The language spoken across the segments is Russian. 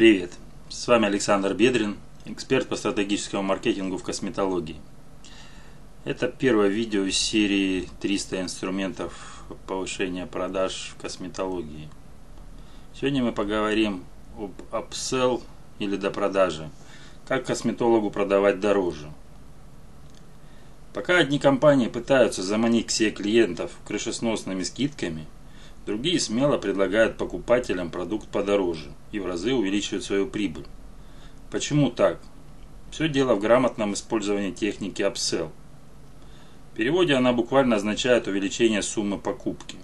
Привет! С вами Александр Бедрин, эксперт по стратегическому маркетингу в косметологии. Это первое видео из серии 300 инструментов повышения продаж в косметологии. Сегодня мы поговорим об upsell или допродаже. Как косметологу продавать дороже. Пока одни компании пытаются заманить себе клиентов крышесносными скидками – Другие смело предлагают покупателям продукт подороже и в разы увеличивают свою прибыль. Почему так? Все дело в грамотном использовании техники upsell. В переводе она буквально означает увеличение суммы покупки.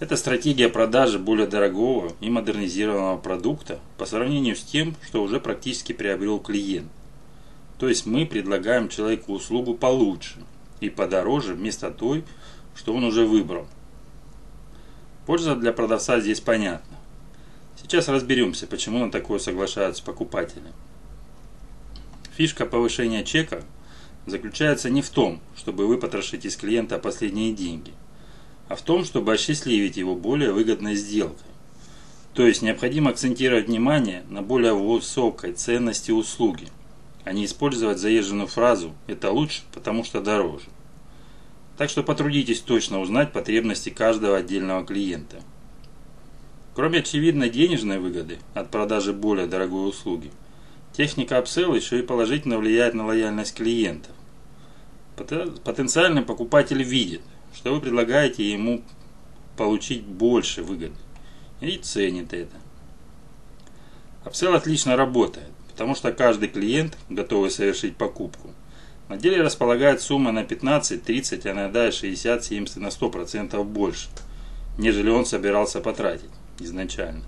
Это стратегия продажи более дорогого и модернизированного продукта по сравнению с тем, что уже практически приобрел клиент. То есть мы предлагаем человеку услугу получше и подороже вместо той, что он уже выбрал. Польза для продавца здесь понятна. Сейчас разберемся, почему на такое соглашаются покупатели. Фишка повышения чека заключается не в том, чтобы выпотрошить из клиента последние деньги, а в том, чтобы осчастливить его более выгодной сделкой. То есть необходимо акцентировать внимание на более высокой ценности услуги, а не использовать заезженную фразу «это лучше, потому что дороже». Так что потрудитесь точно узнать потребности каждого отдельного клиента. Кроме очевидной денежной выгоды от продажи более дорогой услуги, техника апселла еще и положительно влияет на лояльность клиентов. Потенциальный покупатель видит, что вы предлагаете ему получить больше выгоды и ценит это. Апселл отлично работает, потому что каждый клиент, готовый совершить покупку, на деле располагает сумма на 15, 30, а иногда и 60, 70, на 100% больше, нежели он собирался потратить изначально.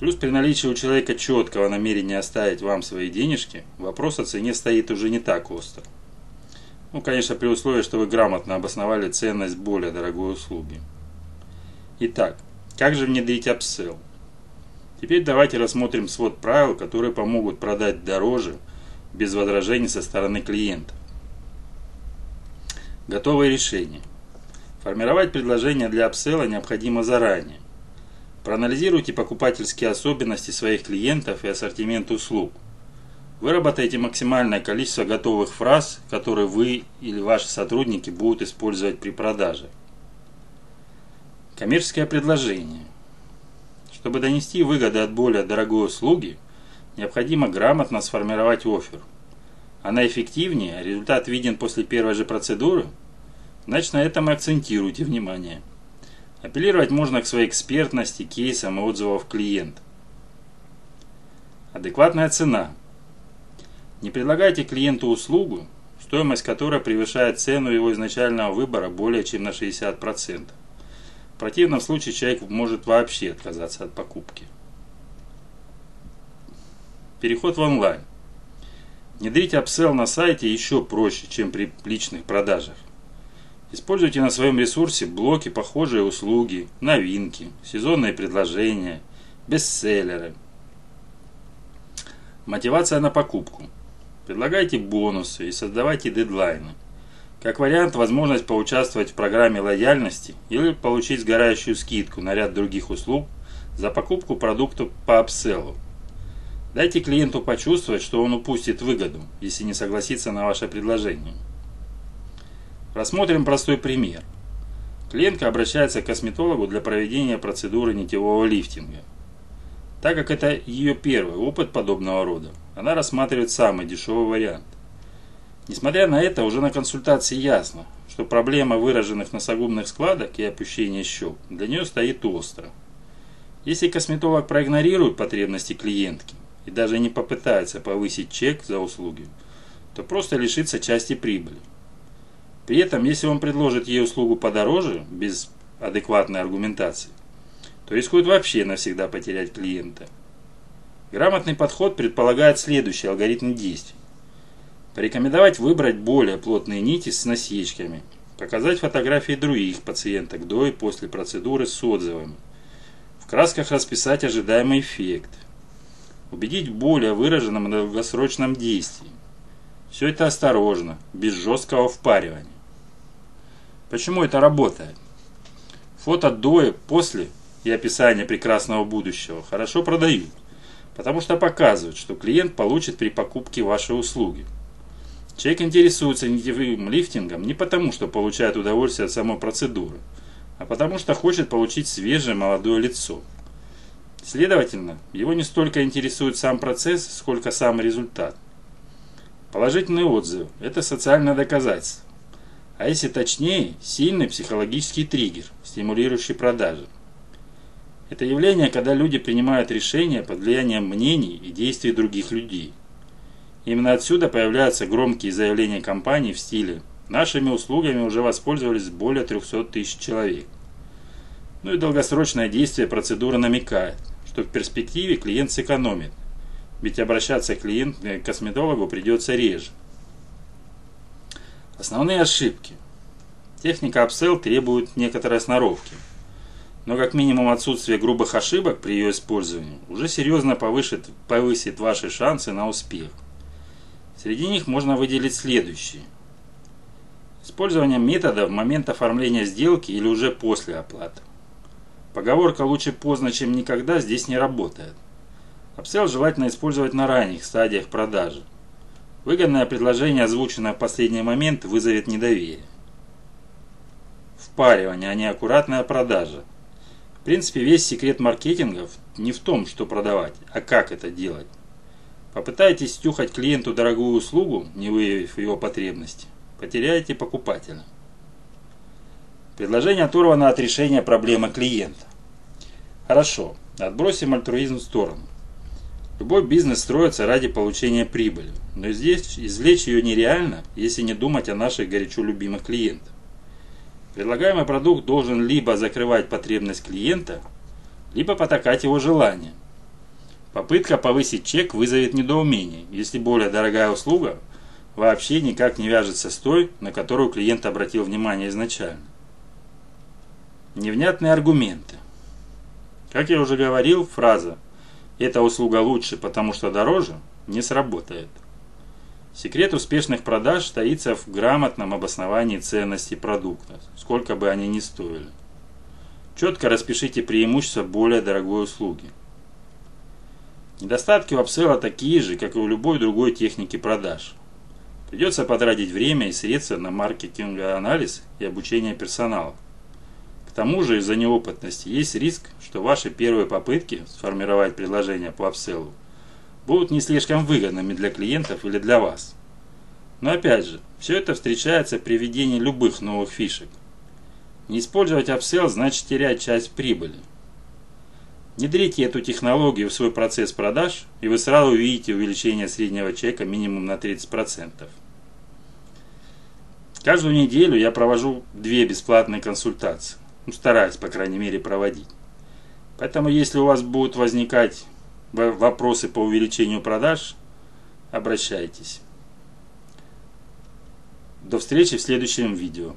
Плюс при наличии у человека четкого намерения оставить вам свои денежки, вопрос о цене стоит уже не так остро. Ну, конечно, при условии, что вы грамотно обосновали ценность более дорогой услуги. Итак, как же внедрить upsell? Теперь давайте рассмотрим свод правил, которые помогут продать дороже – без возражений со стороны клиента. Готовые решения. Формировать предложение для upsell а необходимо заранее. Проанализируйте покупательские особенности своих клиентов и ассортимент услуг. Выработайте максимальное количество готовых фраз, которые вы или ваши сотрудники будут использовать при продаже. Коммерческое предложение. Чтобы донести выгоды от более дорогой услуги, Необходимо грамотно сформировать офер. Она эффективнее, результат виден после первой же процедуры? Значит, на этом и акцентируйте внимание. Апеллировать можно к своей экспертности, кейсам и отзывам клиента. Адекватная цена. Не предлагайте клиенту услугу, стоимость которой превышает цену его изначального выбора более чем на 60%. В противном случае человек может вообще отказаться от покупки. Переход в онлайн. Внедрить апсел на сайте еще проще, чем при личных продажах. Используйте на своем ресурсе блоки похожие услуги, новинки, сезонные предложения, бестселлеры. Мотивация на покупку. Предлагайте бонусы и создавайте дедлайны. Как вариант, возможность поучаствовать в программе лояльности или получить сгорающую скидку на ряд других услуг за покупку продукта по апселлу. Дайте клиенту почувствовать, что он упустит выгоду, если не согласится на ваше предложение. Рассмотрим простой пример. Клиентка обращается к косметологу для проведения процедуры нитевого лифтинга. Так как это ее первый опыт подобного рода, она рассматривает самый дешевый вариант. Несмотря на это, уже на консультации ясно, что проблема выраженных носогубных складок и опущения щек для нее стоит остро. Если косметолог проигнорирует потребности клиентки, и даже не попытается повысить чек за услуги, то просто лишится части прибыли. При этом, если он предложит ей услугу подороже, без адекватной аргументации, то рискует вообще навсегда потерять клиента. Грамотный подход предполагает следующий алгоритм действий. Порекомендовать выбрать более плотные нити с насечками, показать фотографии других пациенток до и после процедуры с отзывами, в красках расписать ожидаемый эффект – убедить в более выраженном долгосрочном действии. Все это осторожно, без жесткого впаривания. Почему это работает? Фото до и после и описание прекрасного будущего хорошо продают, потому что показывают, что клиент получит при покупке вашей услуги. Человек интересуется нитевым лифтингом не потому, что получает удовольствие от самой процедуры, а потому что хочет получить свежее молодое лицо. Следовательно, его не столько интересует сам процесс, сколько сам результат. Положительный отзыв – это социальное доказательство. А если точнее, сильный психологический триггер, стимулирующий продажи. Это явление, когда люди принимают решения под влиянием мнений и действий других людей. Именно отсюда появляются громкие заявления компаний в стиле «Нашими услугами уже воспользовались более 300 тысяч человек». Ну и долгосрочное действие процедуры намекает, что в перспективе клиент сэкономит, ведь обращаться к, клиент, к косметологу придется реже. Основные ошибки. Техника upsell требует некоторой сноровки – но как минимум отсутствие грубых ошибок при ее использовании уже серьезно повысит, повысит ваши шансы на успех. Среди них можно выделить следующие. Использование метода в момент оформления сделки или уже после оплаты. Поговорка «лучше поздно, чем никогда» здесь не работает. Апсел желательно использовать на ранних стадиях продажи. Выгодное предложение, озвученное в последний момент, вызовет недоверие. Впаривание, а не аккуратная продажа – принципе, весь секрет маркетингов не в том, что продавать, а как это делать. Попытайтесь стюхать клиенту дорогую услугу, не выявив его потребности, потеряете покупателя. Предложение оторвано от решения проблемы клиента. Хорошо, отбросим альтруизм в сторону. Любой бизнес строится ради получения прибыли, но здесь извлечь ее нереально, если не думать о наших горячо любимых клиентах. Предлагаемый продукт должен либо закрывать потребность клиента, либо потакать его желание. Попытка повысить чек вызовет недоумение, если более дорогая услуга вообще никак не вяжется с той, на которую клиент обратил внимание изначально. Невнятные аргументы. Как я уже говорил, фраза «эта услуга лучше, потому что дороже» не сработает. Секрет успешных продаж таится в грамотном обосновании ценности продукта, сколько бы они ни стоили. Четко распишите преимущества более дорогой услуги. Недостатки у апсела такие же, как и у любой другой техники продаж. Придется потратить время и средства на маркетинговый анализ и обучение персонала. Тому же из-за неопытности есть риск, что ваши первые попытки сформировать предложение по апселлу будут не слишком выгодными для клиентов или для вас. Но опять же, все это встречается при введении любых новых фишек. Не использовать апсел значит терять часть прибыли. Внедрите эту технологию в свой процесс продаж, и вы сразу увидите увеличение среднего чека минимум на 30%. Каждую неделю я провожу две бесплатные консультации. Ну, стараюсь, по крайней мере, проводить. Поэтому, если у вас будут возникать вопросы по увеличению продаж, обращайтесь. До встречи в следующем видео.